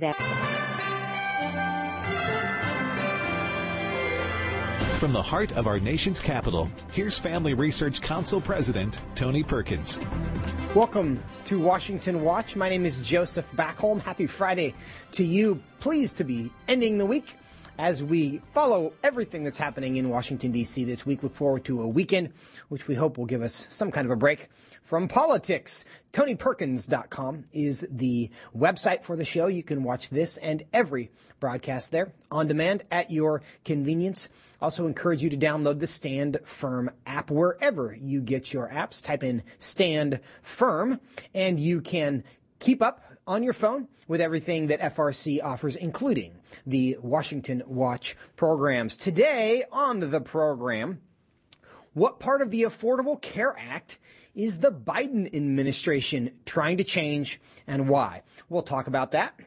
that. From the heart of our nation's capital, here's Family Research Council President Tony Perkins. Welcome to Washington Watch. My name is Joseph Backholm. Happy Friday to you. Pleased to be ending the week as we follow everything that's happening in Washington, D.C. this week. Look forward to a weekend, which we hope will give us some kind of a break from politics. TonyPerkins.com is the website for the show. You can watch this and every broadcast there on demand at your convenience. Also encourage you to download the Stand Firm app wherever you get your apps. Type in Stand Firm and you can keep up on your phone with everything that FRC offers, including the Washington Watch programs. Today on the program, what part of the Affordable Care Act is the Biden administration trying to change and why? We'll talk about that.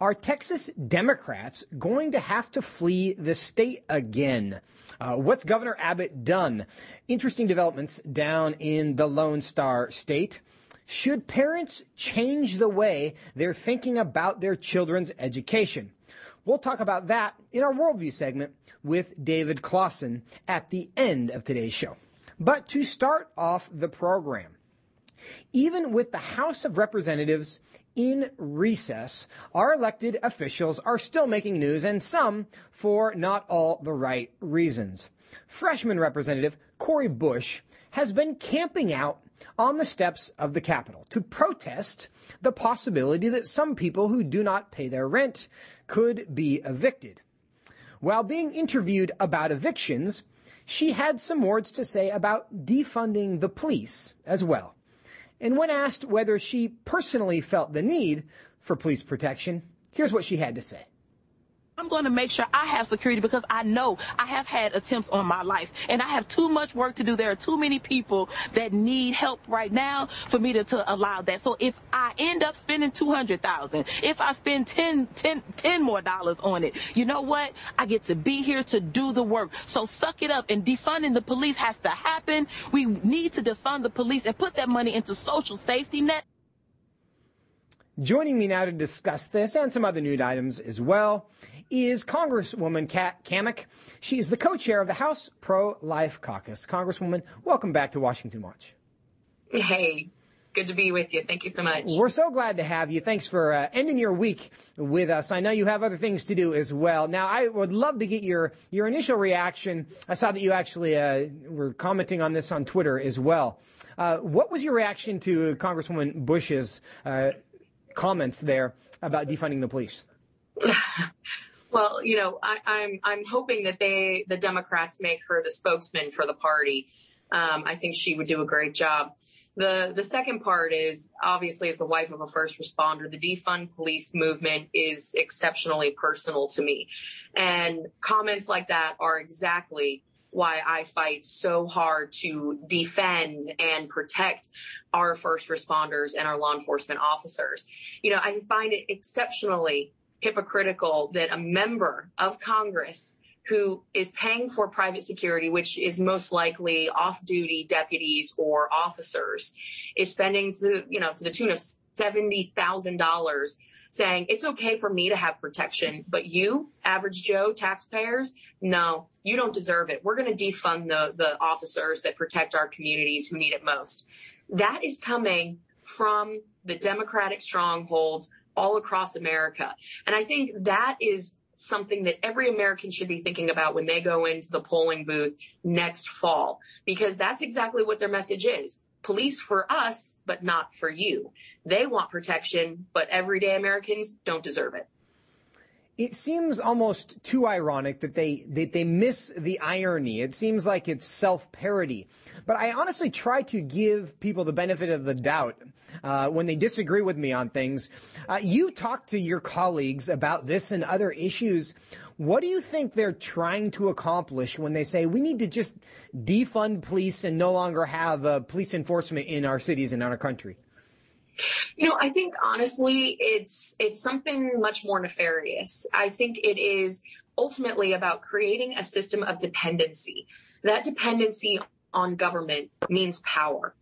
Are Texas Democrats going to have to flee the state again? Uh, what's Governor Abbott done? Interesting developments down in the Lone Star State. Should parents change the way they're thinking about their children's education? We'll talk about that in our worldview segment with David Closson at the end of today's show. But to start off the program, even with the House of Representatives in recess, our elected officials are still making news and some for not all the right reasons. Freshman Representative Cori Bush has been camping out on the steps of the Capitol to protest the possibility that some people who do not pay their rent could be evicted. While being interviewed about evictions, she had some words to say about defunding the police as well. And when asked whether she personally felt the need for police protection, here's what she had to say. I'm going to make sure I have security because I know I have had attempts on my life and I have too much work to do. There are too many people that need help right now for me to, to allow that. So if I end up spending 200,000, if I spend 10, 10, 10 more dollars on it, you know what? I get to be here to do the work. So suck it up and defunding the police has to happen. We need to defund the police and put that money into social safety net. Joining me now to discuss this and some other news items as well is Congresswoman Kat Cammack. She is the co-chair of the House Pro-Life Caucus. Congresswoman, welcome back to Washington Watch. Hey, good to be with you. Thank you so much. We're so glad to have you. Thanks for uh, ending your week with us. I know you have other things to do as well. Now, I would love to get your your initial reaction. I saw that you actually uh, were commenting on this on Twitter as well. Uh, what was your reaction to Congresswoman Bush's uh, comments there about defunding the police? well, you know, I, am I'm, I'm hoping that they, the Democrats, make her the spokesman for the party. Um, I think she would do a great job. The the second part is obviously as the wife of a first responder, the defund police movement is exceptionally personal to me. And comments like that are exactly why I fight so hard to defend and protect our first responders and our law enforcement officers. You know, I find it exceptionally hypocritical that a member of Congress who is paying for private security, which is most likely off-duty deputies or officers, is spending to, you know, to the tune of $70,000 saying it's okay for me to have protection, but you, average Joe taxpayers, no, you don't deserve it. We're going to defund the, the officers that protect our communities who need it most. That is coming from the Democratic strongholds all across America. And I think that is something that every American should be thinking about when they go into the polling booth next fall, because that's exactly what their message is police for us, but not for you. They want protection, but everyday Americans don't deserve it. It seems almost too ironic that they that they miss the irony. It seems like it's self-parody. But I honestly try to give people the benefit of the doubt uh, when they disagree with me on things. Uh, you talk to your colleagues about this and other issues. What do you think they're trying to accomplish when they say we need to just defund police and no longer have uh, police enforcement in our cities and in our country? You know, I think honestly, it's it's something much more nefarious. I think it is ultimately about creating a system of dependency. That dependency on government means power.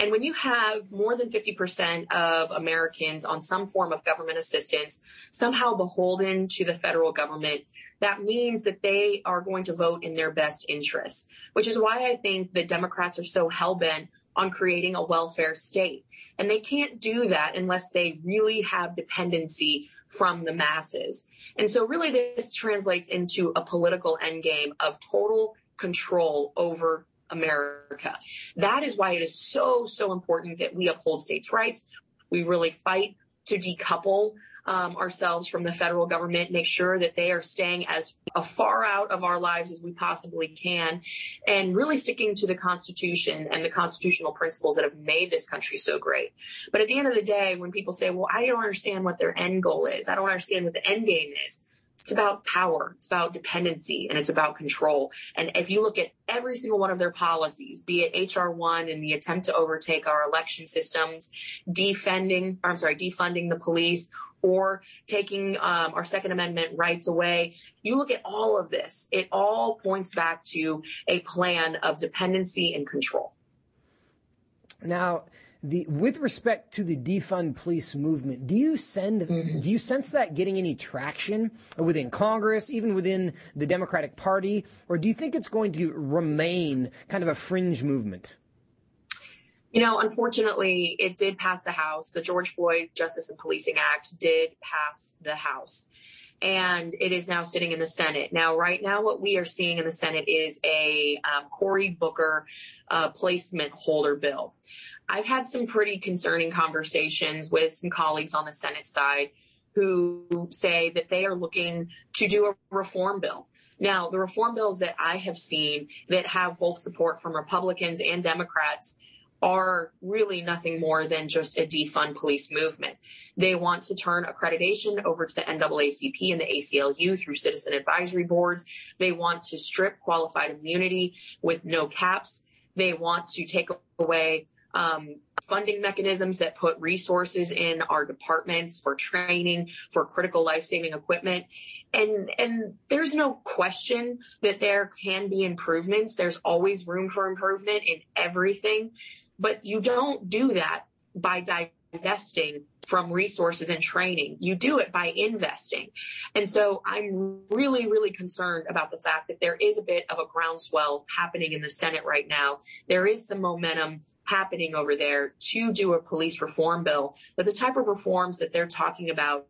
And when you have more than 50% of Americans on some form of government assistance, somehow beholden to the federal government, that means that they are going to vote in their best interests, which is why I think the Democrats are so hell bent on creating a welfare state. And they can't do that unless they really have dependency from the masses. And so really this translates into a political endgame of total control over America. That is why it is so, so important that we uphold states' rights. We really fight to decouple um, ourselves from the federal government, make sure that they are staying as far out of our lives as we possibly can, and really sticking to the Constitution and the constitutional principles that have made this country so great. But at the end of the day, when people say, well, I don't understand what their end goal is, I don't understand what the end game is, it's about power. It's about dependency and it's about control. And if you look at every single one of their policies, be it HR one and the attempt to overtake our election systems, defending, I'm sorry, defunding the police or taking um, our Second Amendment rights away. You look at all of this, it all points back to a plan of dependency and control. Now, the with respect to the defund police movement, do you send mm-hmm. do you sense that getting any traction within Congress, even within the Democratic Party, or do you think it's going to remain kind of a fringe movement? You know, unfortunately, it did pass the House. The George Floyd Justice and Policing Act did pass the House. And it is now sitting in the Senate. Now, right now, what we are seeing in the Senate is a um, Cory Booker uh, placement holder bill. I've had some pretty concerning conversations with some colleagues on the Senate side who say that they are looking to do a reform bill. Now, the reform bills that I have seen that have both support from Republicans and Democrats are really nothing more than just a defund police movement. They want to turn accreditation over to the NAACP and the ACLU through citizen advisory boards. They want to strip qualified immunity with no caps. They want to take away um, funding mechanisms that put resources in our departments for training, for critical life-saving equipment. And, and there's no question that there can be improvements. There's always room for improvement in everything, but you don't do that by divesting from resources and training. You do it by investing. And so I'm really, really concerned about the fact that there is a bit of a groundswell happening in the Senate right now. There is some momentum happening over there to do a police reform bill. But the type of reforms that they're talking about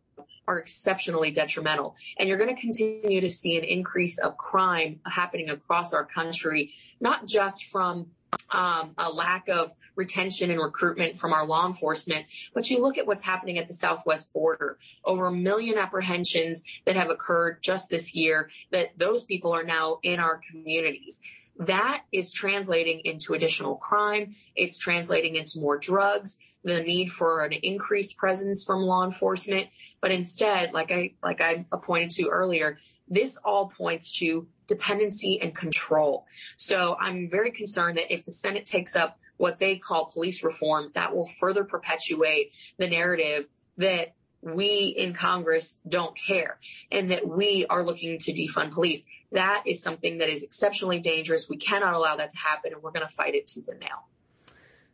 are exceptionally detrimental. And you're going to continue to see an increase of crime happening across our country, not just from um, a lack of retention and recruitment from our law enforcement. But you look at what's happening at the southwest border, over a million apprehensions that have occurred just this year, that those people are now in our communities. That is translating into additional crime. It's translating into more drugs, the need for an increased presence from law enforcement. But instead, like I, like I pointed to earlier, this all points to dependency and control. So I'm very concerned that if the Senate takes up what they call police reform, that will further perpetuate the narrative that we in Congress don't care and that we are looking to defund police. That is something that is exceptionally dangerous. We cannot allow that to happen and we're going to fight it tooth and nail.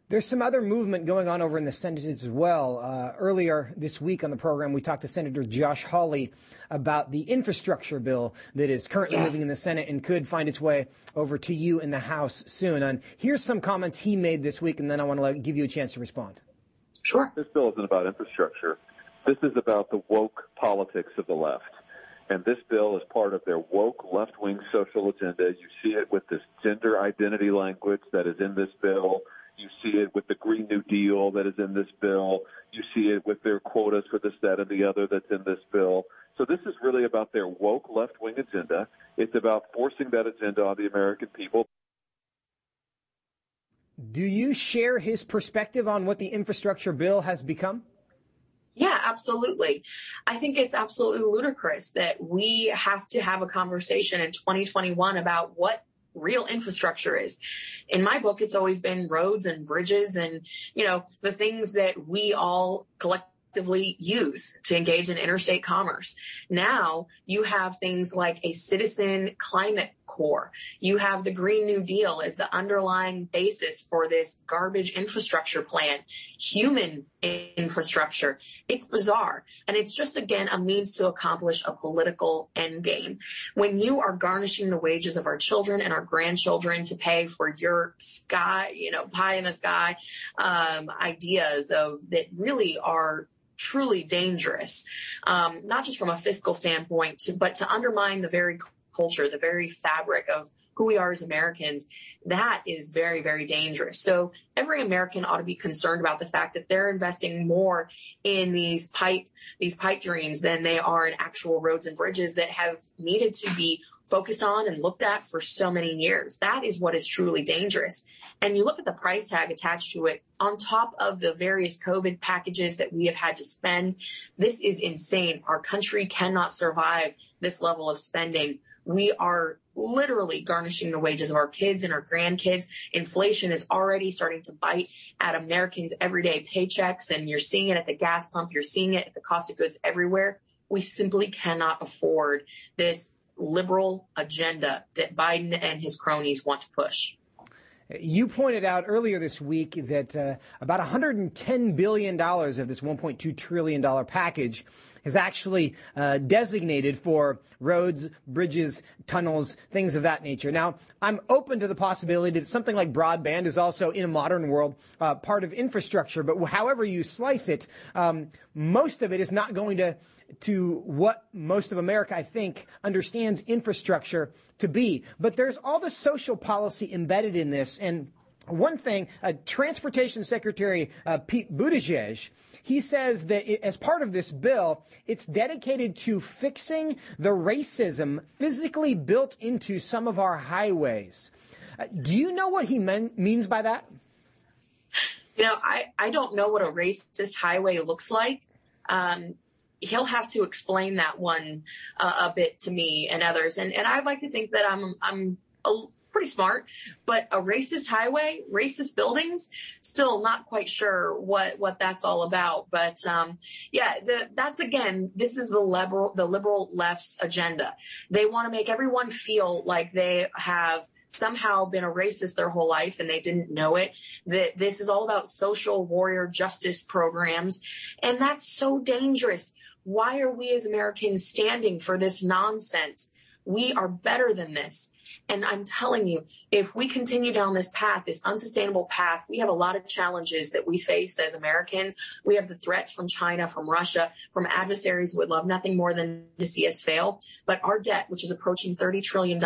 There's some other movement going on over in the Senate as well. Uh, earlier this week on the program, we talked to Senator Josh Hawley about the infrastructure bill that is currently yes. moving in the Senate and could find its way over to you in the House soon. And here's some comments he made this week, and then I want to give you a chance to respond. Sure. This bill isn't about infrastructure. This is about the woke politics of the left. And this bill is part of their woke left wing social agenda. You see it with this gender identity language that is in this bill. You see it with the Green New Deal that is in this bill. You see it with their quotas for this, that, and the other that's in this bill. So this is really about their woke left wing agenda. It's about forcing that agenda on the American people. Do you share his perspective on what the infrastructure bill has become? Yeah, absolutely. I think it's absolutely ludicrous that we have to have a conversation in 2021 about what real infrastructure is. In my book, it's always been roads and bridges and, you know, the things that we all collectively effectively use to engage in interstate commerce. Now you have things like a citizen climate corps. You have the Green New Deal as the underlying basis for this garbage infrastructure plan, human infrastructure. It's bizarre. And it's just, again, a means to accomplish a political end game. When you are garnishing the wages of our children and our grandchildren to pay for your sky, you know, pie in the sky um, ideas of that really are truly dangerous, um, not just from a fiscal standpoint, to, but to undermine the very culture, the very fabric of who we are as Americans, that is very, very dangerous. So every American ought to be concerned about the fact that they're investing more in these pipe, these pipe dreams than they are in actual roads and bridges that have needed to be focused on and looked at for so many years. That is what is truly dangerous. And you look at the price tag attached to it on top of the various COVID packages that we have had to spend. This is insane. Our country cannot survive this level of spending we are literally garnishing the wages of our kids and our grandkids. Inflation is already starting to bite at Americans' everyday paychecks, and you're seeing it at the gas pump, you're seeing it at the cost of goods everywhere. We simply cannot afford this liberal agenda that Biden and his cronies want to push. You pointed out earlier this week that uh, about $110 billion of this $1.2 trillion package is actually uh, designated for roads, bridges, tunnels, things of that nature. Now, I'm open to the possibility that something like broadband is also, in a modern world, uh, part of infrastructure. But however you slice it, um, most of it is not going to to what most of America, I think, understands infrastructure to be. But there's all the social policy embedded in this, and one thing, uh, Transportation Secretary uh, Pete Buttigieg he says that it, as part of this bill, it's dedicated to fixing the racism physically built into some of our highways. Uh, do you know what he men- means by that? You know, I, I don't know what a racist highway looks like. Um, he'll have to explain that one uh, a bit to me and others. And, and I'd like to think that I'm, I'm a, pretty smart, but a racist highway, racist buildings, still not quite sure what, what that's all about. But, um, yeah, the, that's again, this is the liberal, the liberal left's agenda. They want to make everyone feel like they have somehow been a racist their whole life and they didn't know it. That this is all about social warrior justice programs. And that's so dangerous. Why are we as Americans standing for this nonsense? We are better than this. And I'm telling you, if we continue down this path, this unsustainable path, we have a lot of challenges that we face as Americans. We have the threats from China, from Russia, from adversaries who would love nothing more than to see us fail. But our debt, which is approaching $30 trillion,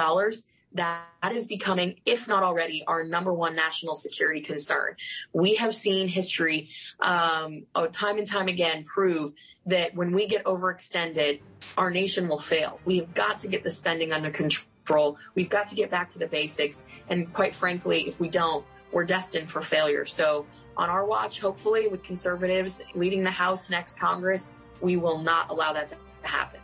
that is becoming, if not already, our number one national security concern. We have seen history um, oh, time and time again prove that when we get overextended, our nation will fail. We have got to get the spending under control. We've got to get back to the basics. And quite frankly, if we don't, we're destined for failure. So on our watch, hopefully with conservatives leading the House next Congress, we will not allow that to happen.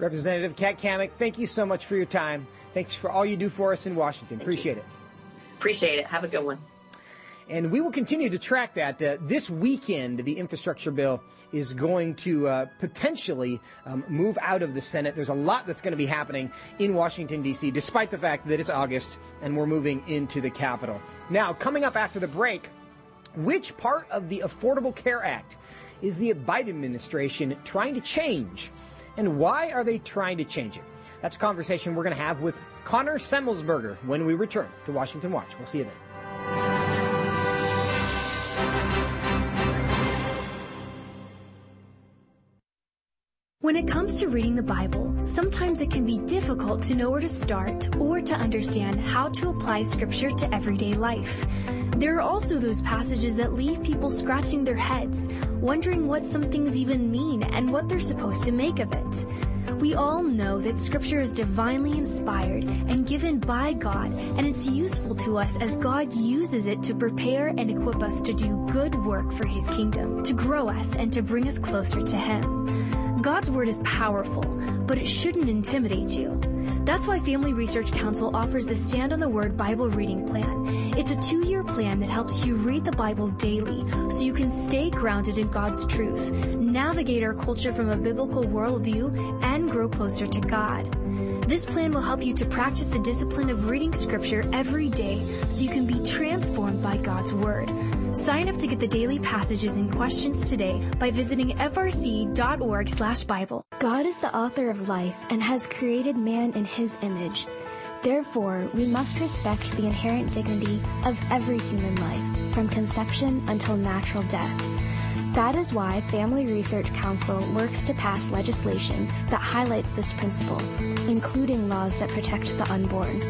Representative Kat Cammack, thank you so much for your time. Thanks for all you do for us in Washington. Thank Appreciate you. it. Appreciate it. Have a good one. And we will continue to track that. Uh, this weekend, the infrastructure bill is going to uh, potentially um, move out of the Senate. There's a lot that's going to be happening in Washington, D.C., despite the fact that it's August and we're moving into the Capitol. Now, coming up after the break, which part of the Affordable Care Act is the Biden administration trying to change? And why are they trying to change it? That's a conversation we're going to have with Connor Semmelsberger when we return to Washington Watch. We'll see you then. When it comes to reading the Bible, sometimes it can be difficult to know where to start or to understand how to apply scripture to everyday life. There are also those passages that leave people scratching their heads, wondering what some things even mean and what they're supposed to make of it. We all know that scripture is divinely inspired and given by God, and it's useful to us as God uses it to prepare and equip us to do good work for his kingdom, to grow us and to bring us closer to him. God's word is powerful, but it shouldn't intimidate you. That's why Family Research Council offers the Stand on the Word Bible Reading Plan. It's a two year plan that helps you read the Bible daily so you can stay grounded in God's truth, navigate our culture from a biblical worldview, and grow closer to God. This plan will help you to practice the discipline of reading scripture every day so you can be transformed by God's Word. Sign up to get the daily passages and questions today by visiting frc.org slash Bible. God is the author of life and has created man in his image. Therefore, we must respect the inherent dignity of every human life, from conception until natural death. That is why Family Research Council works to pass legislation that highlights this principle, including laws that protect the unborn.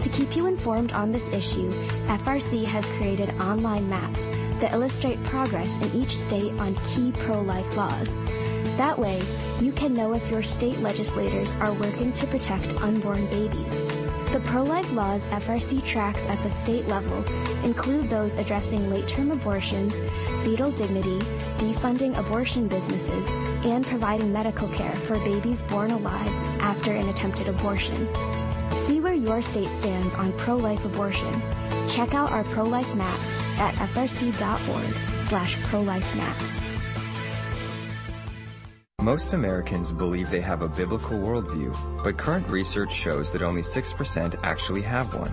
To keep you informed on this issue, FRC has created online maps that illustrate progress in each state on key pro-life laws. That way, you can know if your state legislators are working to protect unborn babies. The pro-life laws FRC tracks at the state level include those addressing late-term abortions, fetal dignity, defunding abortion businesses, and providing medical care for babies born alive after an attempted abortion. See where your state stands on pro-life abortion. Check out our pro-life maps at frc.org slash pro-life maps. Most Americans believe they have a biblical worldview, but current research shows that only 6% actually have one.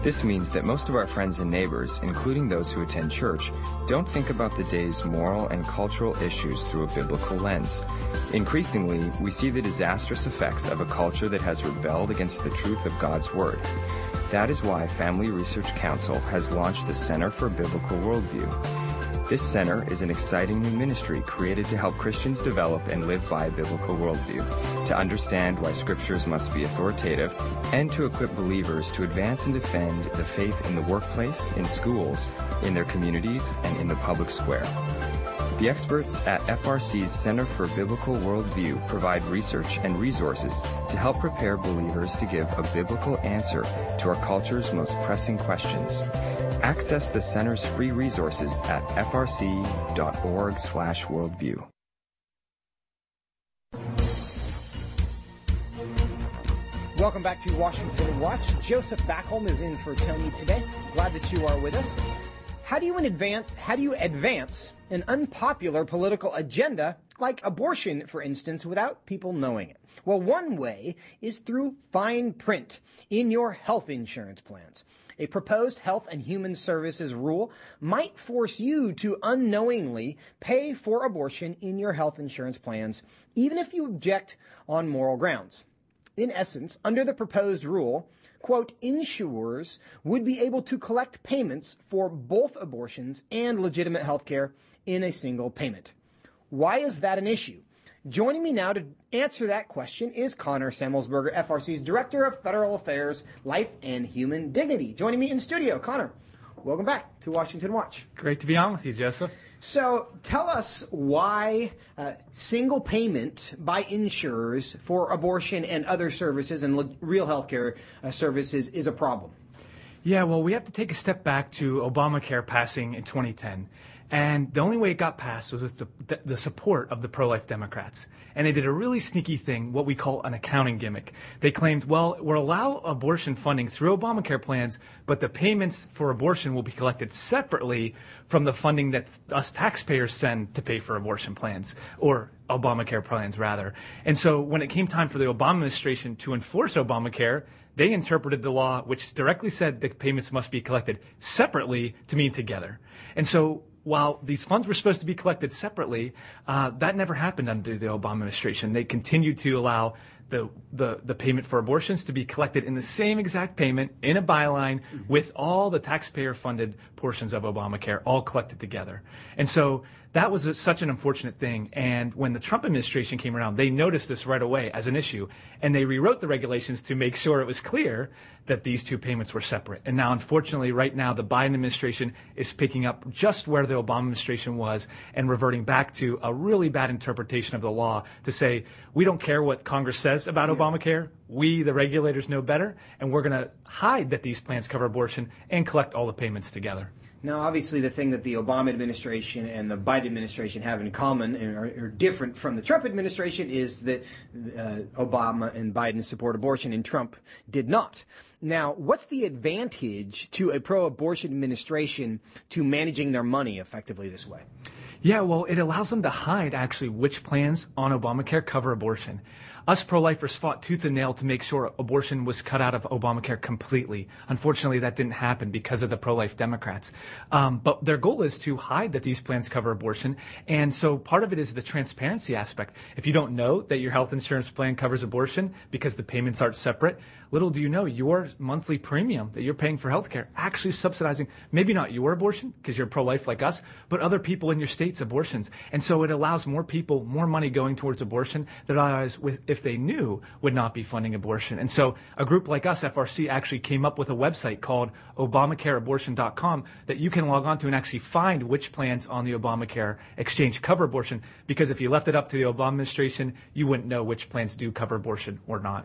This means that most of our friends and neighbors, including those who attend church, don't think about the day's moral and cultural issues through a biblical lens. Increasingly, we see the disastrous effects of a culture that has rebelled against the truth of God's Word. That is why Family Research Council has launched the Center for Biblical Worldview. This center is an exciting new ministry created to help Christians develop and live by a biblical worldview, to understand why scriptures must be authoritative, and to equip believers to advance and defend the faith in the workplace, in schools, in their communities, and in the public square. The experts at FRC's Center for Biblical Worldview provide research and resources to help prepare believers to give a biblical answer to our culture's most pressing questions. Access the center's free resources at frc.org/worldview. Welcome back to Washington Watch. Joseph Backholm is in for Tony today. Glad that you are with us. How do you advance how do you advance an unpopular political agenda like abortion, for instance, without people knowing it? Well, one way is through fine print in your health insurance plans. A proposed Health and Human Services rule might force you to unknowingly pay for abortion in your health insurance plans, even if you object on moral grounds. In essence, under the proposed rule, quote, insurers would be able to collect payments for both abortions and legitimate health care in a single payment. Why is that an issue? Joining me now to answer that question is Connor Semmelsberger, FRC's Director of Federal Affairs, Life and Human Dignity. Joining me in studio, Connor. Welcome back to Washington Watch. Great to be on with you, Joseph. So tell us why uh, single payment by insurers for abortion and other services and le- real healthcare uh, services is a problem. Yeah, well, we have to take a step back to Obamacare passing in 2010. And the only way it got passed was with the, the, the support of the pro-life Democrats. And they did a really sneaky thing, what we call an accounting gimmick. They claimed, well, we'll allow abortion funding through Obamacare plans, but the payments for abortion will be collected separately from the funding that us taxpayers send to pay for abortion plans, or Obamacare plans rather. And so when it came time for the Obama administration to enforce Obamacare, they interpreted the law, which directly said the payments must be collected separately to mean together. And so while these funds were supposed to be collected separately, uh, that never happened under the Obama administration. They continued to allow the, the, the payment for abortions to be collected in the same exact payment in a byline with all the taxpayer funded portions of Obamacare all collected together. And so that was a, such an unfortunate thing. And when the Trump administration came around, they noticed this right away as an issue. And they rewrote the regulations to make sure it was clear that these two payments were separate. And now, unfortunately, right now, the Biden administration is picking up just where the Obama administration was and reverting back to a really bad interpretation of the law to say, we don't care what Congress says about Obamacare. We, the regulators, know better. And we're going to hide that these plans cover abortion and collect all the payments together. Now, obviously, the thing that the Obama administration and the Biden administration have in common and are, are different from the Trump administration is that uh, Obama and Biden support abortion and Trump did not. Now, what's the advantage to a pro abortion administration to managing their money effectively this way? Yeah, well, it allows them to hide actually which plans on Obamacare cover abortion. Us pro-lifers fought tooth and nail to make sure abortion was cut out of Obamacare completely. Unfortunately, that didn't happen because of the pro-life Democrats. Um, but their goal is to hide that these plans cover abortion. And so part of it is the transparency aspect. If you don't know that your health insurance plan covers abortion because the payments aren't separate, little do you know your monthly premium that you're paying for healthcare actually subsidizing maybe not your abortion because you're pro-life like us, but other people in your state's abortions. And so it allows more people more money going towards abortion that otherwise with if they knew, would not be funding abortion. And so a group like us, FRC, actually came up with a website called ObamacareAbortion.com that you can log on to and actually find which plans on the Obamacare exchange cover abortion. Because if you left it up to the Obama administration, you wouldn't know which plans do cover abortion or not.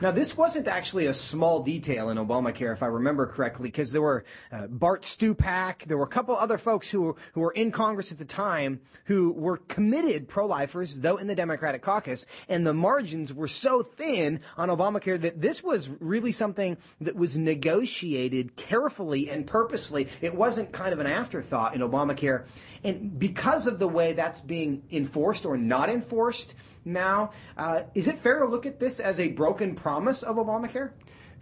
Now, this wasn't actually a small detail in Obamacare, if I remember correctly, because there were uh, Bart Stupak, there were a couple other folks who, who were in Congress at the time who were committed pro-lifers, though in the Democratic caucus, and the margins were so thin on Obamacare that this was really something that was negotiated carefully and purposely. It wasn't kind of an afterthought in Obamacare. And because of the way that's being enforced or not enforced now, uh, is it fair to look at this as a broken promise of Obamacare?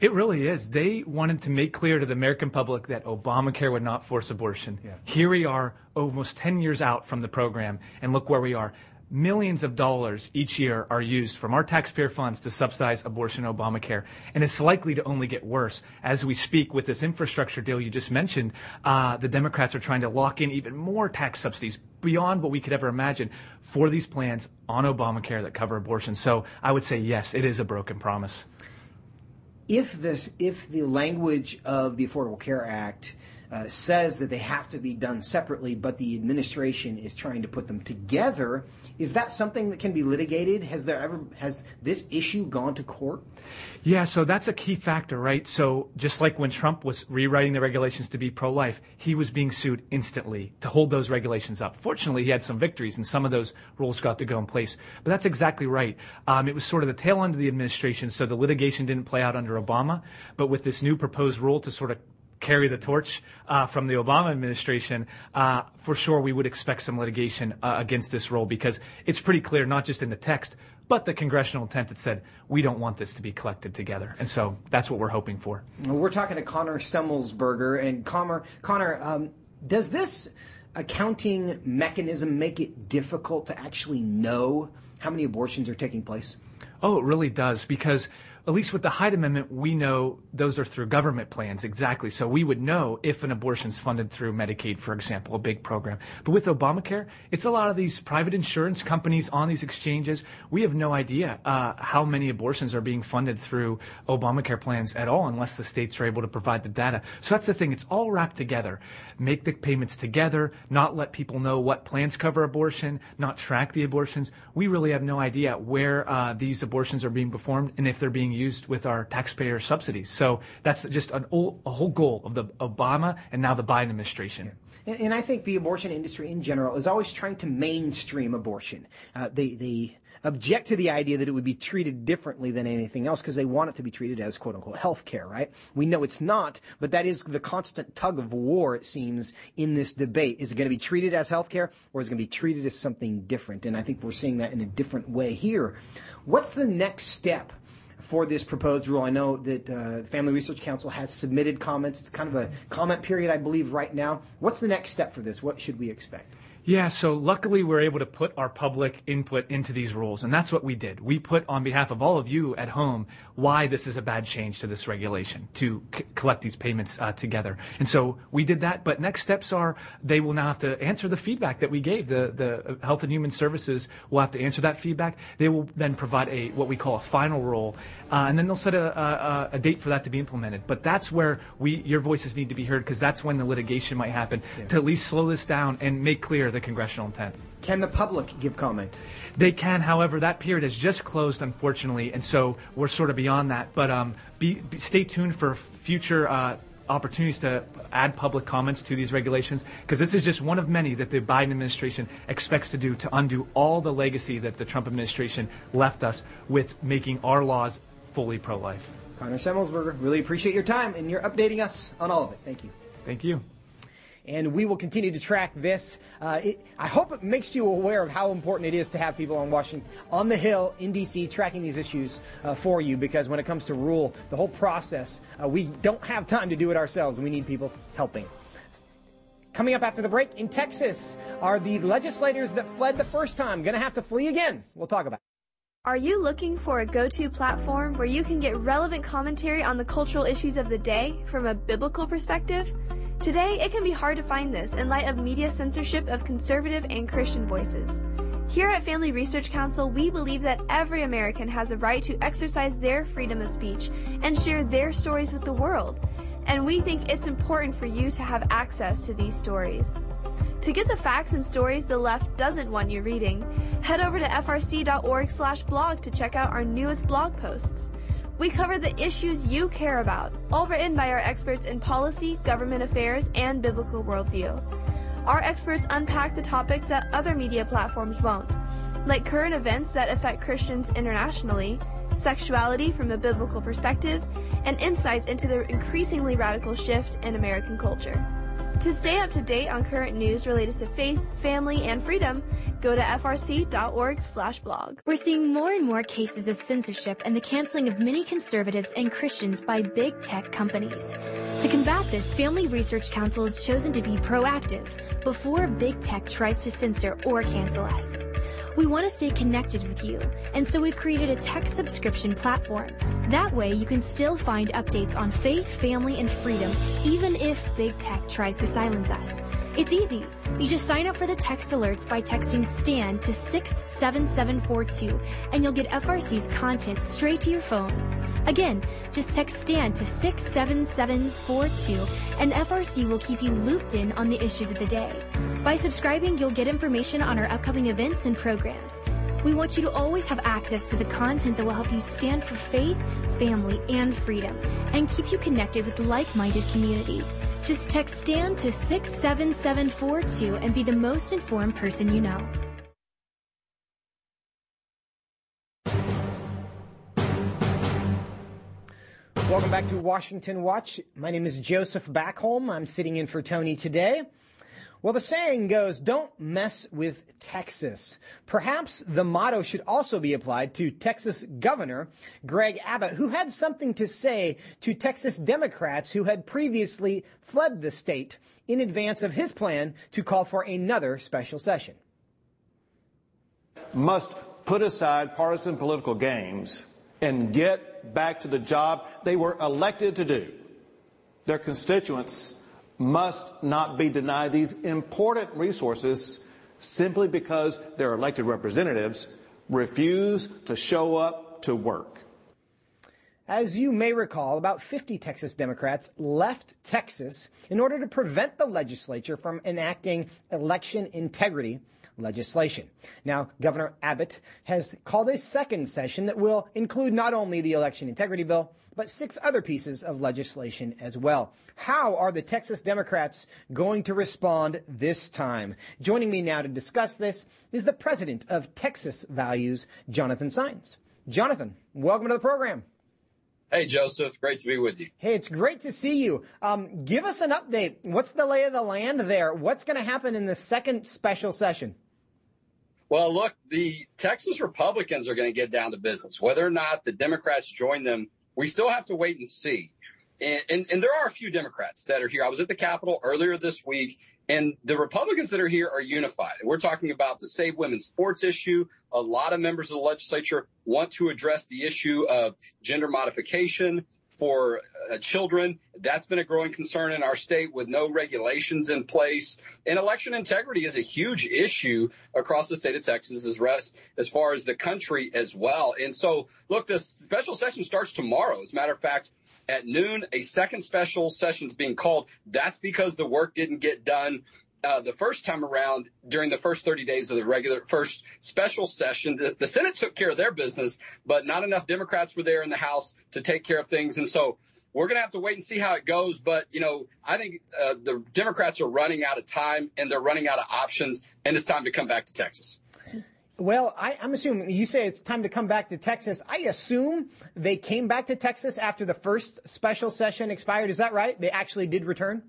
It really is. They wanted to make clear to the American public that Obamacare would not force abortion. Yeah. Here we are, almost 10 years out from the program, and look where we are millions of dollars each year are used from our taxpayer funds to subsidize abortion Obamacare. And it's likely to only get worse. As we speak with this infrastructure deal you just mentioned, uh, the Democrats are trying to lock in even more tax subsidies beyond what we could ever imagine for these plans on Obamacare that cover abortion. So I would say, yes, it is a broken promise. If this, if the language of the Affordable Care Act uh, says that they have to be done separately, but the administration is trying to put them together. Is that something that can be litigated? Has there ever has this issue gone to court? Yeah, so that's a key factor, right? So just like when Trump was rewriting the regulations to be pro-life, he was being sued instantly to hold those regulations up. Fortunately, he had some victories, and some of those rules got to go in place. But that's exactly right. Um, it was sort of the tail end of the administration, so the litigation didn't play out under Obama. But with this new proposed rule to sort of carry the torch uh, from the Obama administration, uh, for sure we would expect some litigation uh, against this rule because it's pretty clear, not just in the text, but the congressional intent that said we don't want this to be collected together. And so that's what we're hoping for. We're talking to Connor Semmelsberger. And Connor, Connor um, does this accounting mechanism make it difficult to actually know how many abortions are taking place? Oh, it really does because at least with the Hyde Amendment, we know those are through government plans, exactly. So we would know if an abortion is funded through Medicaid, for example, a big program. But with Obamacare, it's a lot of these private insurance companies on these exchanges. We have no idea uh, how many abortions are being funded through Obamacare plans at all, unless the states are able to provide the data. So that's the thing. It's all wrapped together. Make the payments together, not let people know what plans cover abortion, not track the abortions. We really have no idea where uh, these abortions are being performed and if they're being used with our taxpayer subsidies. So that's just an, a whole goal of the Obama and now the Biden administration. And, and, I think the abortion industry in general is always trying to mainstream abortion. Uh, they, they object to the idea that it would be treated differently than anything else because they want it to be treated as quote unquote health care, right? We know it's not, but that is the constant tug of war, it seems, in this debate. Is it going to be treated as health care or is it going to be treated as something different? And I think we're seeing that in a different way here. What's the next step for this proposed rule. I know that uh, Family Research Council has submitted comments. It's kind of a comment period, I believe, right now. What's the next step for this? What should we expect? Yeah, so luckily we're able to put our public input into these rules, and that's what we did. We put on behalf of all of you at home why this is a bad change to this regulation to c- collect these payments uh, together. And so we did that, but next steps are they will now have to answer the feedback that we gave. The, the Health and Human Services will have to answer that feedback. They will then provide a what we call a final rule, uh, and then they'll set a, a, a, date for that to be implemented. But that's where we your voices need to be heard because that's when the litigation might happen yeah. to at least slow this down and make clear the congressional intent. Can the public give comment? They can. However, that period has just closed, unfortunately, and so we're sort of beyond that. But um, be, be, stay tuned for future uh, opportunities to add public comments to these regulations because this is just one of many that the Biden administration expects to do to undo all the legacy that the Trump administration left us with making our laws fully pro-life. Connor Semmelsberger, really appreciate your time and you're updating us on all of it. Thank you. Thank you and we will continue to track this. Uh, it, I hope it makes you aware of how important it is to have people on Washington, on the Hill in D.C., tracking these issues uh, for you. Because when it comes to rule, the whole process, uh, we don't have time to do it ourselves. We need people helping. Coming up after the break in Texas, are the legislators that fled the first time going to have to flee again? We'll talk about. It. Are you looking for a go-to platform where you can get relevant commentary on the cultural issues of the day from a biblical perspective? Today, it can be hard to find this in light of media censorship of conservative and Christian voices. Here at Family Research Council, we believe that every American has a right to exercise their freedom of speech and share their stories with the world. And we think it's important for you to have access to these stories. To get the facts and stories the left doesn't want you reading, head over to frc.org/blog to check out our newest blog posts. We cover the issues you care about, all written by our experts in policy, government affairs, and biblical worldview. Our experts unpack the topics that other media platforms won't, like current events that affect Christians internationally, sexuality from a biblical perspective, and insights into the increasingly radical shift in American culture. To stay up to date on current news related to faith, family, and freedom, go to frc.org/blog. We're seeing more and more cases of censorship and the canceling of many conservatives and Christians by big tech companies. To combat this, Family Research Council has chosen to be proactive before big tech tries to censor or cancel us. We want to stay connected with you, and so we've created a tech subscription platform. That way, you can still find updates on faith, family, and freedom, even if big tech tries to silence us. It's easy. You just sign up for the text alerts by texting STAN to 67742 and you'll get FRC's content straight to your phone. Again, just text STAN to 67742 and FRC will keep you looped in on the issues of the day. By subscribing, you'll get information on our upcoming events and programs. We want you to always have access to the content that will help you stand for faith, family, and freedom and keep you connected with the like-minded community. Just text STAN to 67742 and be the most informed person you know. Welcome back to Washington Watch. My name is Joseph Backholm. I'm sitting in for Tony today. Well, the saying goes, don't mess with Texas. Perhaps the motto should also be applied to Texas Governor Greg Abbott, who had something to say to Texas Democrats who had previously fled the state in advance of his plan to call for another special session. Must put aside partisan political games and get back to the job they were elected to do. Their constituents must not be denied these important resources simply because their elected representatives refuse to show up to work. As you may recall, about 50 Texas Democrats left Texas in order to prevent the legislature from enacting election integrity legislation. Now, Governor Abbott has called a second session that will include not only the election integrity bill, but six other pieces of legislation as well. How are the Texas Democrats going to respond this time? Joining me now to discuss this is the president of Texas Values, Jonathan Saenz. Jonathan, welcome to the program. Hey, Joseph. Great to be with you. Hey, it's great to see you. Um, give us an update. What's the lay of the land there? What's going to happen in the second special session? Well, look, the Texas Republicans are going to get down to business. Whether or not the Democrats join them, we still have to wait and see. And, and, and, there are a few Democrats that are here. I was at the Capitol earlier this week, and the Republicans that are here are unified. We're talking about the Save Women's Sports issue. A lot of members of the legislature want to address the issue of gender modification for uh, children. That's been a growing concern in our state with no regulations in place. And election integrity is a huge issue across the state of Texas as rest as far as the country as well. And so, look, the special session starts tomorrow. As a matter of fact, at noon, a second special session is being called. That's because the work didn't get done uh, the first time around during the first 30 days of the regular first special session. The, the, Senate took care of their business, but not enough Democrats were there in the House to take care of things. And so we're going to have to wait and see how it goes. But, you know, I think uh, the Democrats are running out of time and they're running out of options, and it's time to come back to Texas. Well, I, am assuming you say it's time to come back to Texas. I assume they came back to Texas after the first special session expired. Is that right? They actually did return?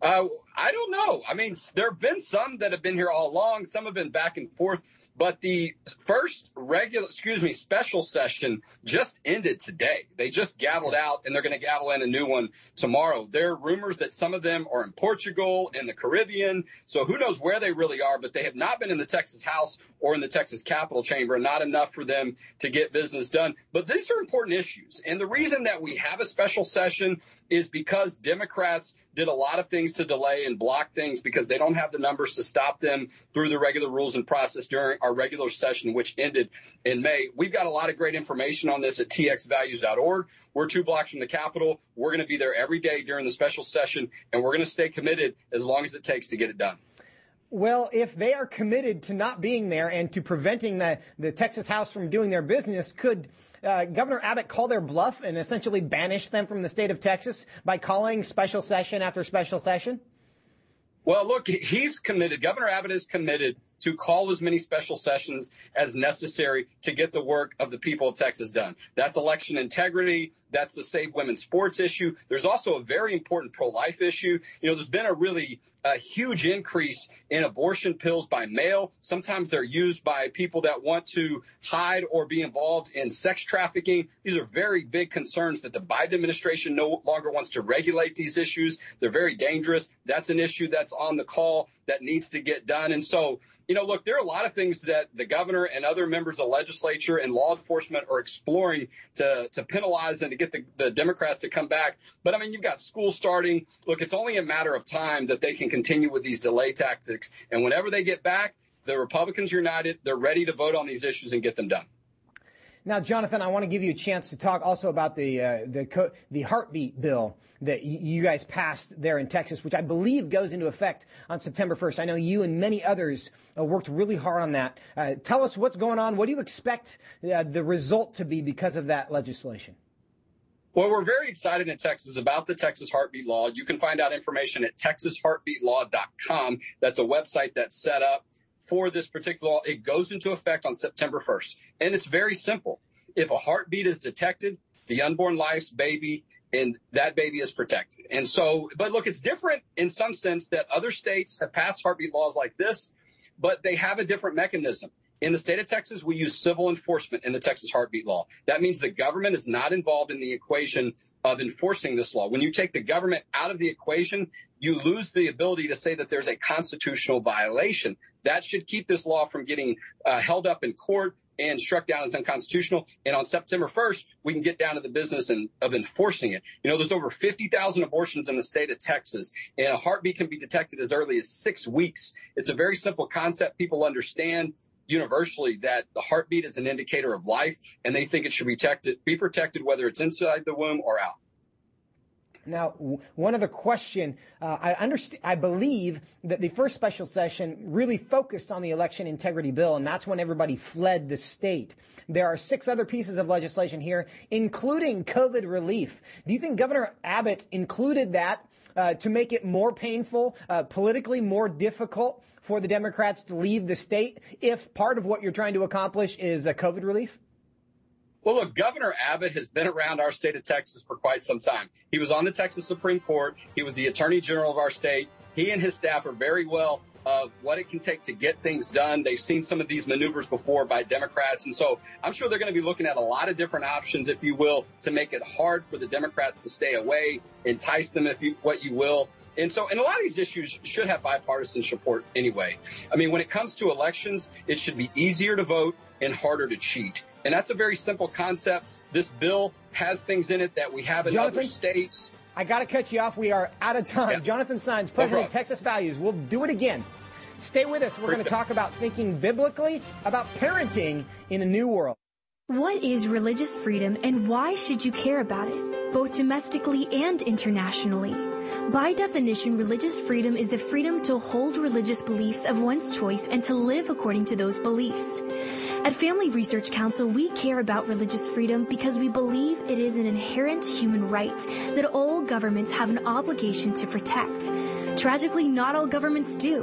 Uh, I don't know. I mean, there have been some that have been here all along. Some have been back and forth. But the first regular, excuse me, special session just ended today. They just gavelled out and they're going to gavel in a new one tomorrow. There are rumors that some of them are in Portugal, in the Caribbean. So who knows where they really are, but they have not been in the Texas House or in the Texas Capitol Chamber, not enough for them to get business done. But these are important issues. And the reason that we have a special session is because Democrats did a lot of things to delay and block things because they don't have the numbers to stop them through the regular rules and process during our regular session, which ended in May. We've got a lot of great information on this at txvalues.org. We're two blocks from the Capitol. We're going to be there every day during the special session, and we're going to stay committed as long as it takes to get it done. Well, if they are committed to not being there and to preventing the, the Texas House from doing their business, could uh, Governor Abbott call their bluff and essentially banish them from the state of Texas by calling special session after special session? Well, look, he's committed. Governor Abbott is committed to call as many special sessions as necessary to get the work of the people of Texas done. That's election integrity. That's the Save Women's Sports issue. There's also a very important pro-life issue. You know, there's been a really a huge increase in abortion pills by mail. Sometimes they're used by people that want to hide or be involved in sex trafficking. These are very big concerns that the Biden administration no longer wants to regulate these issues. They're very dangerous. That's an issue that's on the call that needs to get done. And so, you know, look, there are a lot of things that the governor and other members of the legislature and law enforcement are exploring to, to penalize and to get the, the Democrats to come back. But I mean, you've got school starting. Look, it's only a matter of time that they can continue with these delay tactics. And whenever they get back, the Republicans are united. They're ready to vote on these issues and get them done. Now, Jonathan, I want to give you a chance to talk also about the uh, the co- the heartbeat bill that y- you guys passed there in Texas, which I believe goes into effect on September 1st. I know you and many others uh, worked really hard on that. Uh, tell us what's going on. What do you expect uh, the result to be because of that legislation? Well, we're very excited in Texas about the Texas Heartbeat Law. You can find out information at texasheartbeatlaw.com. That's a website that's set up for this particular law. It goes into effect on September 1st. And it's very simple. If a heartbeat is detected, the unborn life's baby and that baby is protected. And so, but look, it's different in some sense that other states have passed heartbeat laws like this, but they have a different mechanism. In the state of Texas, we use civil enforcement in the Texas heartbeat law. That means the government is not involved in the equation of enforcing this law. When you take the government out of the equation, you lose the ability to say that there's a constitutional violation. That should keep this law from getting uh, held up in court and struck down as unconstitutional. And on September 1st, we can get down to the business and, of enforcing it. You know, there's over 50,000 abortions in the state of Texas, and a heartbeat can be detected as early as six weeks. It's a very simple concept people understand universally that the heartbeat is an indicator of life, and they think it should be protected, be protected whether it's inside the womb or out. Now, one other question. Uh, I understand. I believe that the first special session really focused on the election integrity bill, and that's when everybody fled the state. There are six other pieces of legislation here, including COVID relief. Do you think Governor Abbott included that uh, to make it more painful, uh, politically more difficult for the Democrats to leave the state if part of what you're trying to accomplish is uh, COVID relief? Well, look, Governor Abbott has been around our state of Texas for quite some time. He was on the Texas Supreme Court. He was the attorney general of our state. He and his staff are very well of what it can take to get things done. They've seen some of these maneuvers before by Democrats. And so I'm sure they're going to be looking at a lot of different options, if you will, to make it hard for the Democrats to stay away, entice them, if you, what you will. And so, and a lot of these issues should have bipartisan support anyway. I mean, when it comes to elections, it should be easier to vote and harder to cheat. And that's a very simple concept. This bill has things in it that we have in Jonathan, other states. I got to cut you off. We are out of time. Yeah. Jonathan Saenz, President no of Texas Values. We'll do it again. Stay with us. We're going to talk about thinking biblically about parenting in a new world. What is religious freedom and why should you care about it, both domestically and internationally? By definition, religious freedom is the freedom to hold religious beliefs of one's choice and to live according to those beliefs. At Family Research Council, we care about religious freedom because we believe it is an inherent human right that all governments have an obligation to protect. Tragically, not all governments do.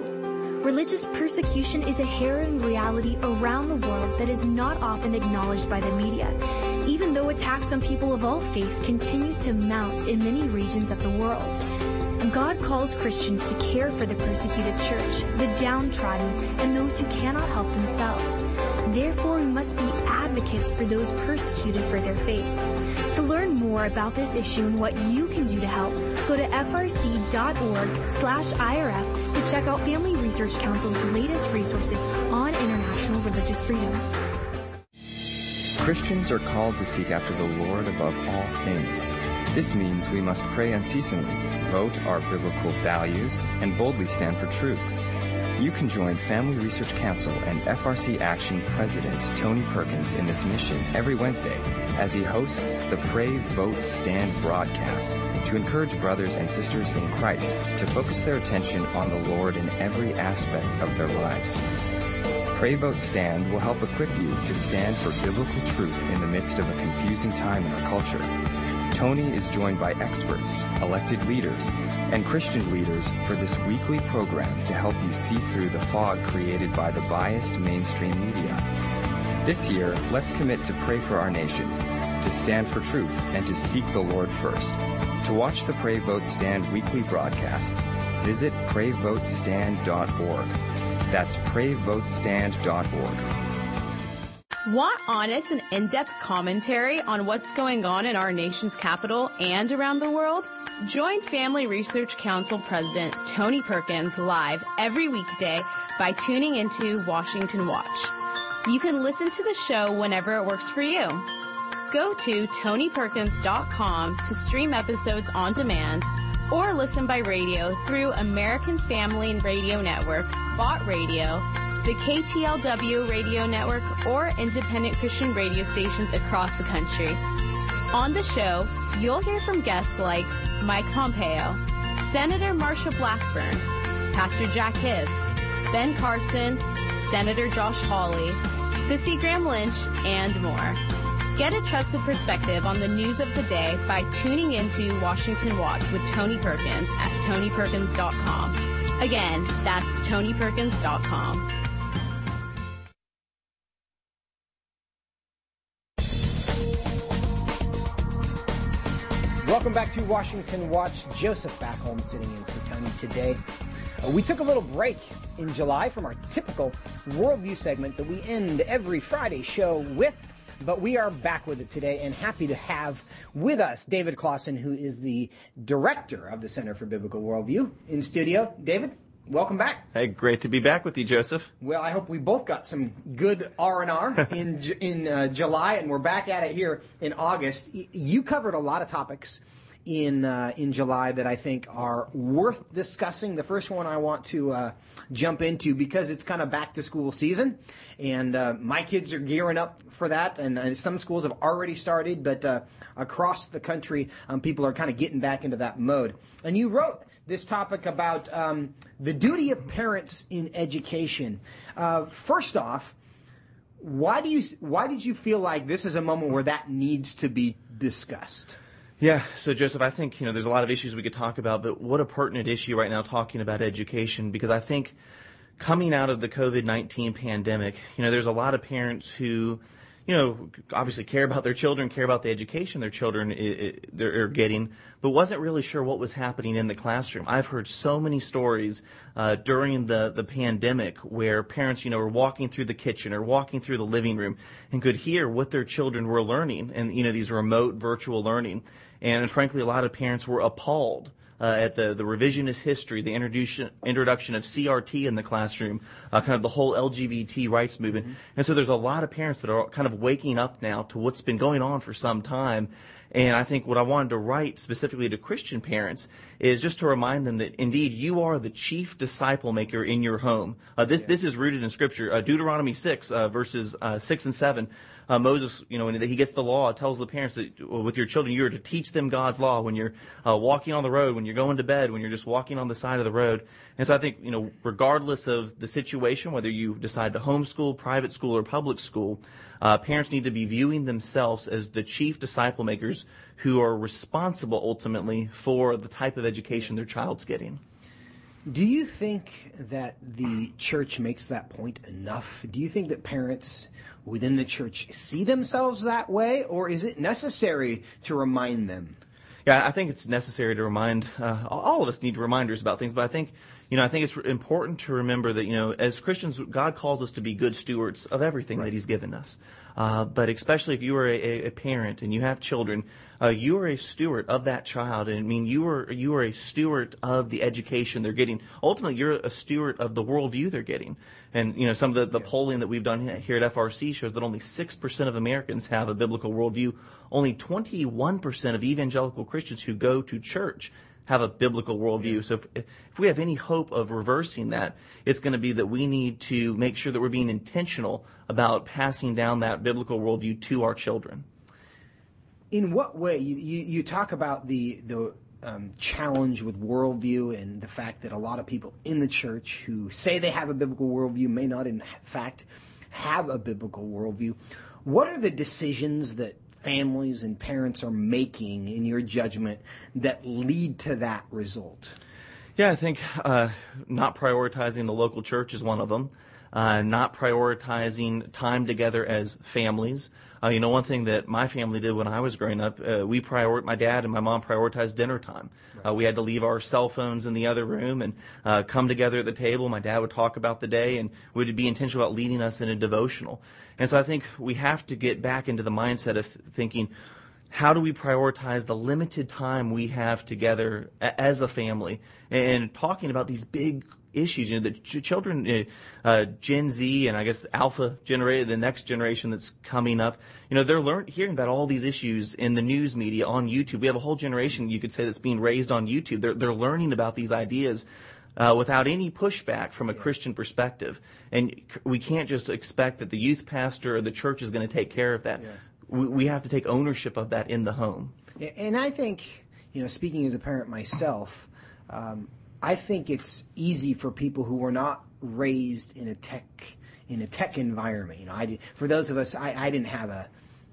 Religious persecution is a harrowing reality around the world that is not often acknowledged by the media, even though attacks on people of all faiths continue to mount in many regions of the world. God calls Christians to care for the persecuted church, the downtrodden, and those who cannot help themselves. Therefore, we must be advocates for those persecuted for their faith. To learn more about this issue and what you can do to help, go to frc.org slash IRF to check out Family Research Council's latest resources on international religious freedom. Christians are called to seek after the Lord above all things. This means we must pray unceasingly, vote our biblical values, and boldly stand for truth. You can join Family Research Council and FRC Action President Tony Perkins in this mission every Wednesday as he hosts the Pray, Vote, Stand broadcast to encourage brothers and sisters in Christ to focus their attention on the Lord in every aspect of their lives. Pray Vote Stand will help equip you to stand for biblical truth in the midst of a confusing time in our culture. Tony is joined by experts, elected leaders, and Christian leaders for this weekly program to help you see through the fog created by the biased mainstream media. This year, let's commit to pray for our nation, to stand for truth, and to seek the Lord first. To watch the Pray Vote Stand weekly broadcasts, visit prayvotestand.org. That's prayvotestand.org. Want honest and in-depth commentary on what's going on in our nation's capital and around the world? Join Family Research Council President Tony Perkins live every weekday by tuning into Washington Watch. You can listen to the show whenever it works for you. Go to tonyperkins.com to stream episodes on demand or listen by radio through American Family Radio Network, Bott Radio, the KTLW radio network, or independent Christian radio stations across the country. On the show, you'll hear from guests like Mike Pompeo, Senator Marsha Blackburn, Pastor Jack Hibbs, Ben Carson, Senator Josh Hawley, Cissie Graham Lynch, and more. Get a trusted perspective on the news of the day by tuning into Washington Watch with Tony Perkins at tonyperkins.com. Again, that's tonyperkins.com. Welcome back to Washington Watch. Joseph Backholm sitting in for Tony today. Uh, we took a little break in July from our typical worldview segment that we end every Friday show with, but we are back with it today and happy to have with us David Closson, who is the director of the Center for Biblical Worldview in studio. David? Welcome back. Hey, great to be back with you, Joseph. Well, I hope we both got some good R and R in in uh, July, and we're back at it here in August. You covered a lot of topics in uh, in July that I think are worth discussing. The first one I want to uh, jump into because it's kind of back to school season, and uh, my kids are gearing up for that. And, and some schools have already started, but uh, across the country, um, people are kind of getting back into that mode. And you wrote this topic about um, the duty of parents in education. Uh, first off, why do you why did you feel like this is a moment where that needs to be discussed? Yeah, so Joseph, I think you know there's a lot of issues we could talk about, but what a pertinent issue right now talking about education because I think coming out of the COVID-19 pandemic, you know, there's a lot of parents who you know, obviously care about their children, care about the education their children are getting, but wasn't really sure what was happening in the classroom. I've heard so many stories uh, during the, the pandemic where parents, you know, were walking through the kitchen or walking through the living room and could hear what their children were learning and, you know, these remote virtual learning. And frankly, a lot of parents were appalled at the, the revisionist history, the introduction, introduction of CRT in the classroom, uh, kind of the whole LGBT rights movement. Mm-hmm. And so there's a lot of parents that are kind of waking up now to what's been going on for some time. And I think what I wanted to write specifically to Christian parents is just to remind them that indeed you are the chief disciple maker in your home. Uh, this, this is rooted in Scripture. Uh, Deuteronomy 6, uh, verses uh, 6 and 7 uh, Moses, you know, when he gets the law, tells the parents that with your children, you are to teach them God's law when you're uh, walking on the road, when you're going to bed, when you're just walking on the side of the road. And so I think, you know, regardless of the situation, whether you decide to homeschool, private school, or public school, uh, parents need to be viewing themselves as the chief disciple makers who are responsible ultimately for the type of education their child's getting. Do you think that the church makes that point enough? Do you think that parents within the church see themselves that way, or is it necessary to remind them? Yeah, I think it's necessary to remind. Uh, all of us need reminders about things, but I think you know, I think it's important to remember that, you know, as Christians, God calls us to be good stewards of everything right. that He's given us. Uh, but especially if you are a, a parent and you have children, uh, you are a steward of that child. And I mean, you are you are a steward of the education they're getting. Ultimately, you're a steward of the worldview they're getting. And you know, some of the, the yeah. polling that we've done here at FRC shows that only six percent of Americans have a biblical worldview. Only 21 percent of evangelical Christians who go to church have a biblical worldview. So if, if we have any hope of reversing that, it's going to be that we need to make sure that we're being intentional about passing down that biblical worldview to our children. In what way you, you, you talk about the the um, challenge with worldview and the fact that a lot of people in the church who say they have a biblical worldview may not, in fact, have a biblical worldview. What are the decisions that families and parents are making, in your judgment, that lead to that result? Yeah, I think uh, not prioritizing the local church is one of them. Uh, not prioritizing time together as families. Uh, you know, one thing that my family did when I was growing up, uh, we prior my dad and my mom prioritized dinner time. Uh, we had to leave our cell phones in the other room and uh, come together at the table. My dad would talk about the day and would be intentional about leading us in a devotional. And so I think we have to get back into the mindset of thinking, how do we prioritize the limited time we have together as a family and talking about these big issues. You know, the ch- children, uh, uh, Gen Z, and I guess the Alpha generation, the next generation that's coming up. You know, they're learn- hearing about all these issues in the news media on YouTube. We have a whole generation, you could say, that's being raised on YouTube. They're they're learning about these ideas. Uh, without any pushback from a Christian perspective. And we can't just expect that the youth pastor or the church is going to take care of that. Yeah. We, we have to take ownership of that in the home. And I think, you know, speaking as a parent myself, um, I think it's easy for people who were not raised in a tech in a tech environment. You know, I did, for those of us, I, I didn't have a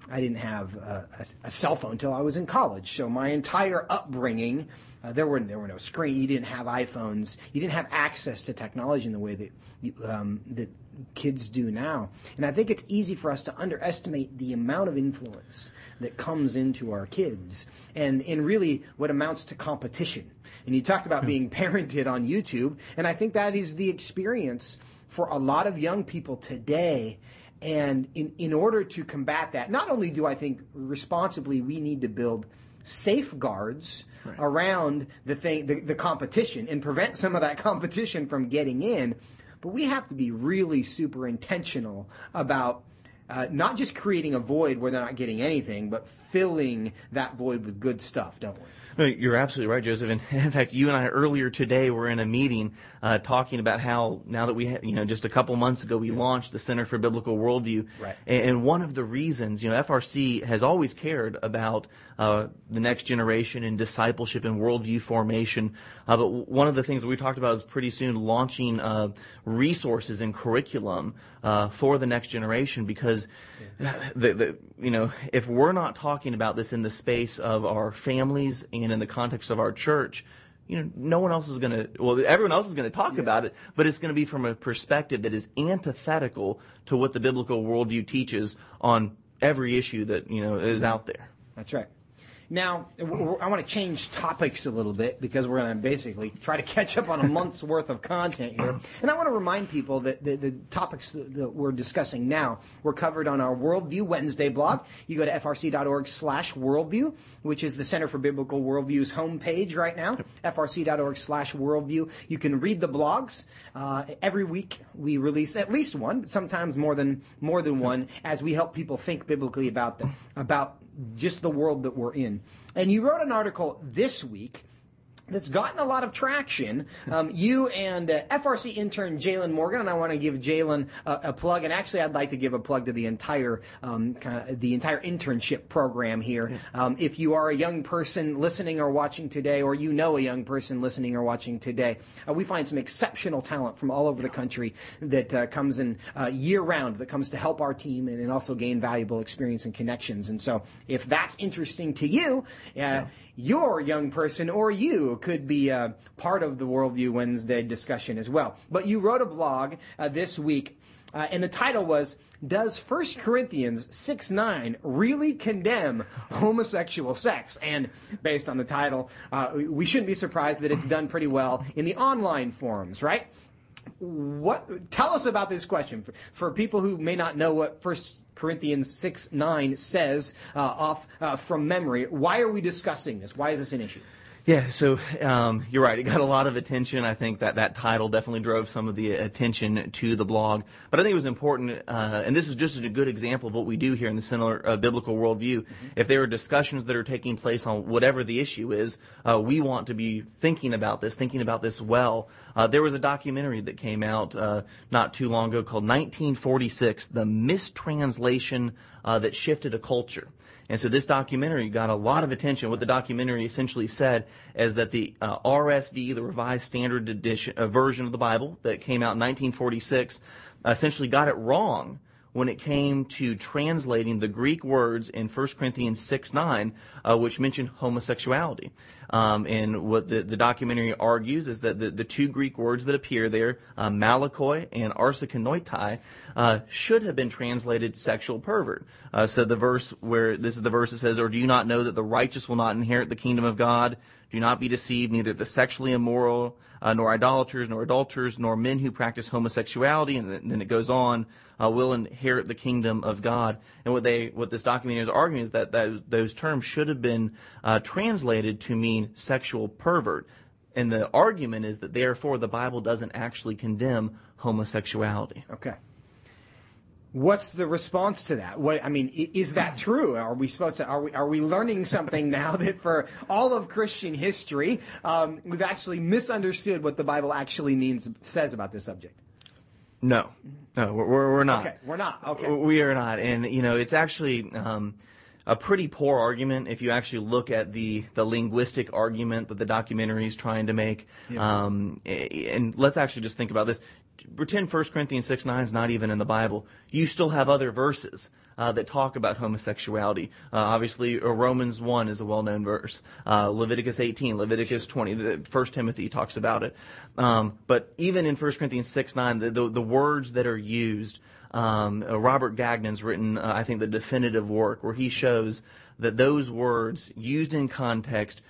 I didn't have a, a, a, cell phone until I was in college. So my entire upbringing, uh, there were there were no screen. You didn't have iPhones. You didn't have access to technology in the way that you, um, that kids do now. And I think it's easy for us to underestimate the amount of influence that comes into our kids and in really what amounts to competition. And you talked about hmm. being parented on YouTube, and I think that is the experience for a lot of young people today. And in, in order to combat that, not only do I think responsibly we need to build safeguards right. around the thing, the, the competition, and prevent some of that competition from getting in, but we have to be really super intentional about uh, not just creating a void where they're not getting anything, but filling that void with good stuff, don't we? No, you're absolutely right, Joseph. And in fact, you and I earlier today were in a meeting uh, talking about how now that we, have, you know, just a couple months ago we launched the Center for Biblical Worldview, right. and one of the reasons, you know, FRC has always cared about uh, the next generation and discipleship and worldview formation. Uh, but one of the things that we talked about is pretty soon launching uh, resources and curriculum uh, for the next generation because the, the, you know if we're not talking about this in the space of our families and in the context of our church you know, no one else is going to, well, everyone else is going to talk yeah. about it, but it's going to be from a perspective that is antithetical to what the biblical worldview teaches on every issue that, you know, is out there. That's right. Now, I want to change topics a little bit because we're going to basically try to catch up on a month's worth of content here. And I want to remind people that the, the topics that we're discussing now were covered on our Worldview Wednesday blog. You go to frc.org slash worldview, which is the Center for Biblical Worldview's homepage right now, frc.org slash worldview. You can read the blogs. Uh, every week we release at least one, sometimes more than, more than one, as we help people think biblically about them, about just the world that we're in. And you wrote an article this week that's gotten a lot of traction. Um, you and uh, FRC intern Jalen Morgan, and I want to give Jalen a, a, plug. And actually, I'd like to give a plug to the entire um, kind of the entire internship program here. Um, if you are a young person listening or watching today, or you know a young person listening or watching today, uh, we find some exceptional talent from all over the country that uh, comes in uh, year round that comes to help our team and, and, also gain valuable experience and connections. And so, if that's interesting to you, uh, yeah your young person or you could be uh, part of the Worldview Wednesday discussion as well. But you wrote a blog uh, this week, uh, and the title was Does 1 Corinthians 6 9 really condemn homosexual sex? And based on the title, uh, we shouldn't be surprised that it's done pretty well in the online forums, right? What tell us about this question for, for people who may not know what First Corinthians 6 9 says uh, off uh, from memory. Why are we discussing this? Why is this an issue? Yeah, so um, you're right. It got a lot of attention. I think that that title definitely drove some of the attention to the blog. But I think it was important, uh, and this is just a good example of what we do here in the similar uh, Biblical Worldview. Mm-hmm. If there are discussions that are taking place on whatever the issue is, uh, we want to be thinking about this, thinking about this well. Uh, there was a documentary that came out uh, not too long ago called 1946, The Mistranslation uh, That Shifted a Culture. And so this documentary got a lot of attention. What the documentary essentially said is that the uh, RSV, the Revised Standard Edition uh, version of the Bible that came out in 1946, essentially got it wrong when it came to translating the Greek words in 1 Corinthians 6 9, uh, which mention homosexuality. Um, and what the, the documentary argues is that the, the two Greek words that appear there, uh, malakoi and arsenokoitai, uh, should have been translated sexual pervert. Uh, so the verse where this is the verse that says, "Or do you not know that the righteous will not inherit the kingdom of God? Do not be deceived. Neither the sexually immoral, uh, nor idolaters, nor adulterers, nor men who practice homosexuality." And then it goes on, uh, will inherit the kingdom of God. And what they, what this documentary is arguing is that, that those terms should have been uh, translated to mean sexual pervert. And the argument is that therefore the Bible doesn't actually condemn homosexuality. Okay. What's the response to that? What I mean, is that true? Are we supposed to? Are we are we learning something now that for all of Christian history, um, we've actually misunderstood what the Bible actually means says about this subject? No, no, we're we're not. Okay, we're not. Okay, we are not. And you know, it's actually. Um, a pretty poor argument if you actually look at the, the linguistic argument that the documentary is trying to make. Yeah. Um, and let's actually just think about this pretend 1 Corinthians 6 9 is not even in the Bible. You still have other verses uh, that talk about homosexuality. Uh, obviously, uh, Romans 1 is a well known verse. Uh, Leviticus 18, Leviticus 20, the, 1 Timothy talks about it. Um, but even in 1 Corinthians 6 9, the, the, the words that are used, um, uh, Robert Gagnon's written, uh, I think, the definitive work where he shows that those words used in context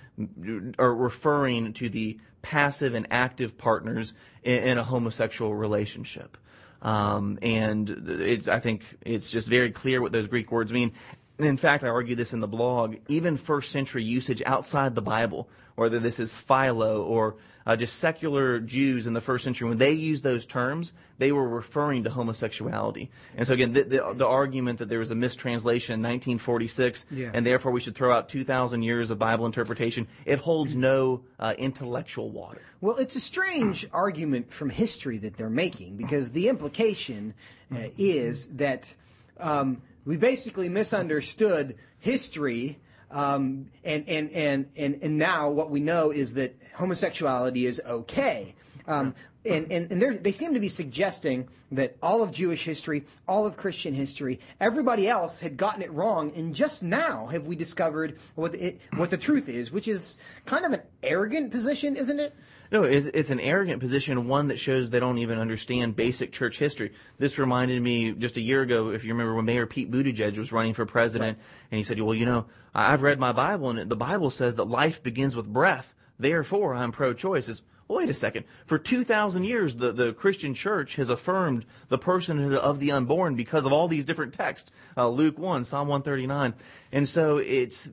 are referring to the passive and active partners in, in a homosexual relationship. Um, and I think it's just very clear what those Greek words mean. And in fact, I argue this in the blog. Even first century usage outside the Bible, whether this is Philo or uh, just secular Jews in the first century, when they used those terms, they were referring to homosexuality. And so again, the, the, the argument that there was a mistranslation in 1946, yeah. and therefore we should throw out 2,000 years of Bible interpretation, it holds no uh, intellectual water. Well, it's a strange argument from history that they're making because the implication uh, is that um, we basically misunderstood history um, and, and, and, and, and now what we know is that homosexuality is okay. Um, and and, and they seem to be suggesting that all of Jewish history, all of Christian history, everybody else had gotten it wrong, and just now have we discovered what it, what the truth is, which is kind of an arrogant position, isn't it? No, it's, it's an arrogant position, one that shows they don't even understand basic church history. This reminded me just a year ago, if you remember, when Mayor Pete Buttigieg was running for president, right. and he said, "Well, you know, I've read my Bible, and the Bible says that life begins with breath. Therefore, I'm pro-choice." Well, wait a second. For 2,000 years, the, the Christian church has affirmed the personhood of the unborn because of all these different texts. Uh, Luke 1, Psalm 139. And so it's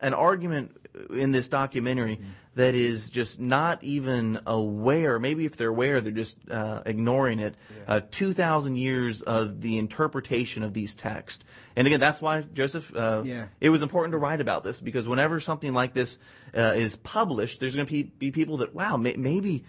an argument in this documentary mm-hmm. that is just not even aware. Maybe if they're aware, they're just uh, ignoring it. Yeah. Uh, Two thousand years of the interpretation of these texts, And again, that's why Joseph. Uh, Yeah. It was important to write about this because whenever something like this uh, is published, there's going to be, be people that wow, may, maybe.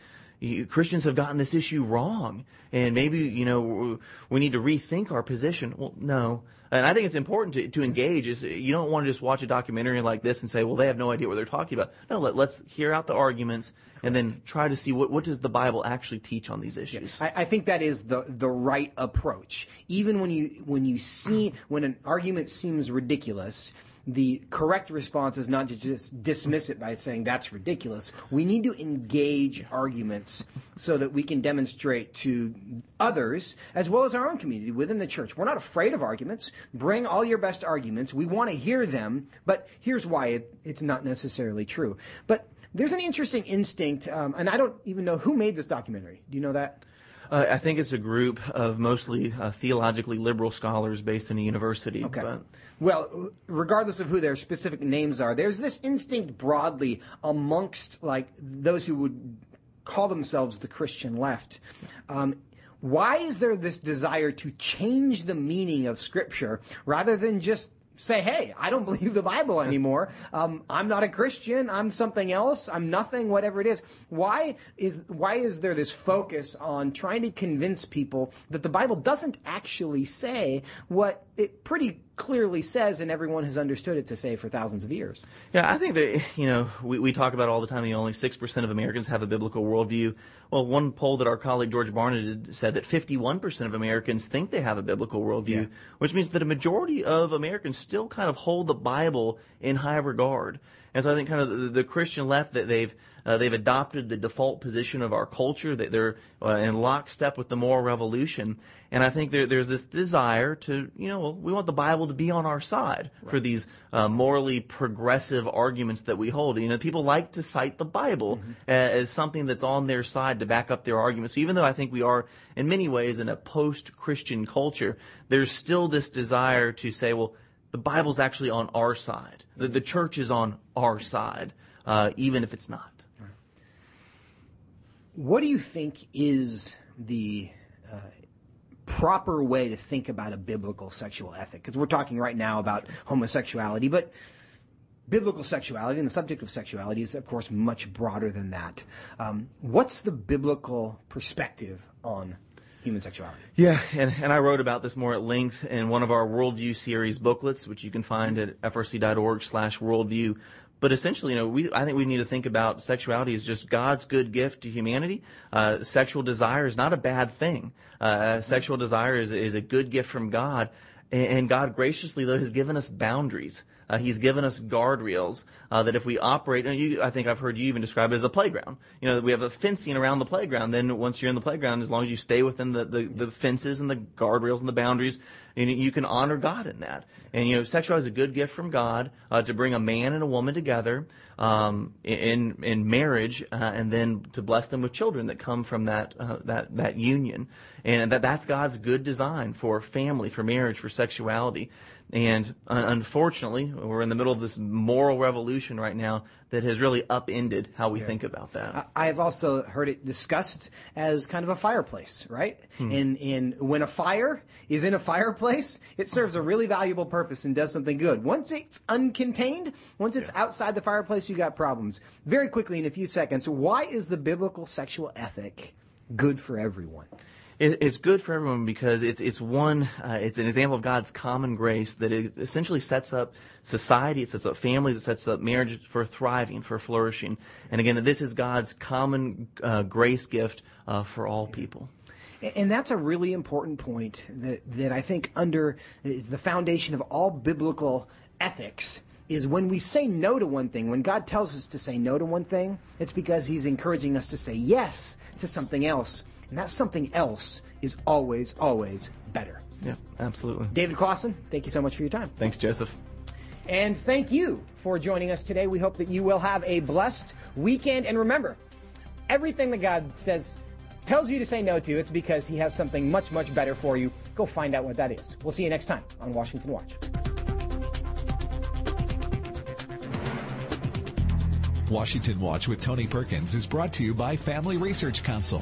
Christians have gotten this issue wrong, and maybe you know we need to rethink our position. Well, no, and I think it's important to, to engage. Is you don't want to just watch a documentary like this and say, well, they have no idea what they're talking about. No, let, let's hear out the arguments and then try to see what what does the Bible actually teach on these issues. I, I think that is the the right approach. Even when you when you see when an argument seems ridiculous, the correct response is not to just dismiss it by saying that's ridiculous. We need to engage arguments so that we can demonstrate to others as well as our own community within the church. We're not afraid of arguments. Bring all your best arguments. We want to hear them, but here's why it, it's not necessarily true. But there's an interesting instinct, um, and I don't even know who made this documentary. Do you know that? Uh, I think it's a group of mostly uh, theologically liberal scholars based in a university. Okay. But Well, regardless of who their specific names are, there's this instinct broadly amongst like those who would call themselves the Christian left. Um, why is there this desire to change the meaning of Scripture rather than just say, "Hey, I don't believe the Bible anymore. Um, I'm not a Christian. I'm something else. I'm nothing. Whatever it is." Why is why is there this focus on trying to convince people that the Bible doesn't actually say what it pretty clearly says, and everyone has understood it to say for thousands of years? Yeah, I think that, you know, we, we talk about all the time that only 6% of Americans have a biblical worldview. Well, one poll that our colleague George Barna did said that 51% of Americans think they have a biblical worldview, which means that a majority of Americans still kind of hold the Bible in high regard. And so I think kind of the, the Christian left that they've uh, they've adopted the default position of our culture that they're uh, in lockstep with the moral revolution. And I think there, there's this desire to you know we want the Bible to be on our side for these uh, morally progressive arguments that we hold. You know, people like to cite the Bible uh, as something that's on their side to back up their arguments. So even though I think we are in many ways in a post-Christian culture, there's still this desire to say, well the Bible's actually on our side. The, the church is on our side, uh, even if it's not. What do you think is the uh, proper way to think about a biblical sexual ethic? Because we're talking right now about homosexuality, but biblical sexuality and the subject of sexuality is, of course, much broader than that. Um, what's the biblical perspective on human sexuality? Yeah, and, and I wrote about this more at length in one of our Worldview series booklets, which you can find at frc.org slash worldview. But essentially, you know, we, I think we need to think about sexuality as just God's good gift to humanity. Uh, sexual desire is not a bad thing. Uh, sexual desire is, is a good gift from God. And, and God graciously, though, has given us boundaries. Uh, he's given us guardrails uh, that if we operate, and you, I think I've heard you even describe it as a playground. You know, we have a fencing around the playground. Then once you're in the playground, as long as you stay within the, the, the fences and the guardrails and the boundaries, you, you can honor God in that. And you know, sexuality is a good gift from God uh, to bring a man and a woman together um, in in marriage, uh, and then to bless them with children that come from that uh, that that union. And that that's God's good design for family, for marriage, for sexuality. And uh, unfortunately, we're in the middle of this moral revolution right now that has really upended how we think about that. I- I've also heard it discussed as kind of a fireplace, right? Hmm. And and when a fire is in a fireplace, it serves a really valuable purpose and does something good. Once it's uncontained, once it's outside the fireplace, you got problems. Very quickly, in a few seconds, why is the biblical sexual ethic good for everyone? It, it's good for everyone because it's it's one uh, it's an example of God's common grace that it essentially sets up society, it sets up families, it sets up marriage for thriving, for flourishing. And again, this is God's common uh, grace gift uh, for all people. And that's a really important point that, that I think under is the foundation of all biblical ethics is when we say no to one thing, when God tells us to say no to one thing, it's because he's encouraging us to say yes to something else. And that something else is always, always better. Yeah, absolutely. David Closson, thank you so much for your time. Thanks, Joseph. And thank you for joining us today. We hope that you will have a blessed weekend. And remember, everything that God says, tells you to say no to, it's because He has something much, much better for you. Go find out what that is. We'll see you next time on Washington Watch. Washington Watch with Tony Perkins is brought to you by Family Research Council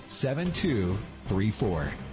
7234.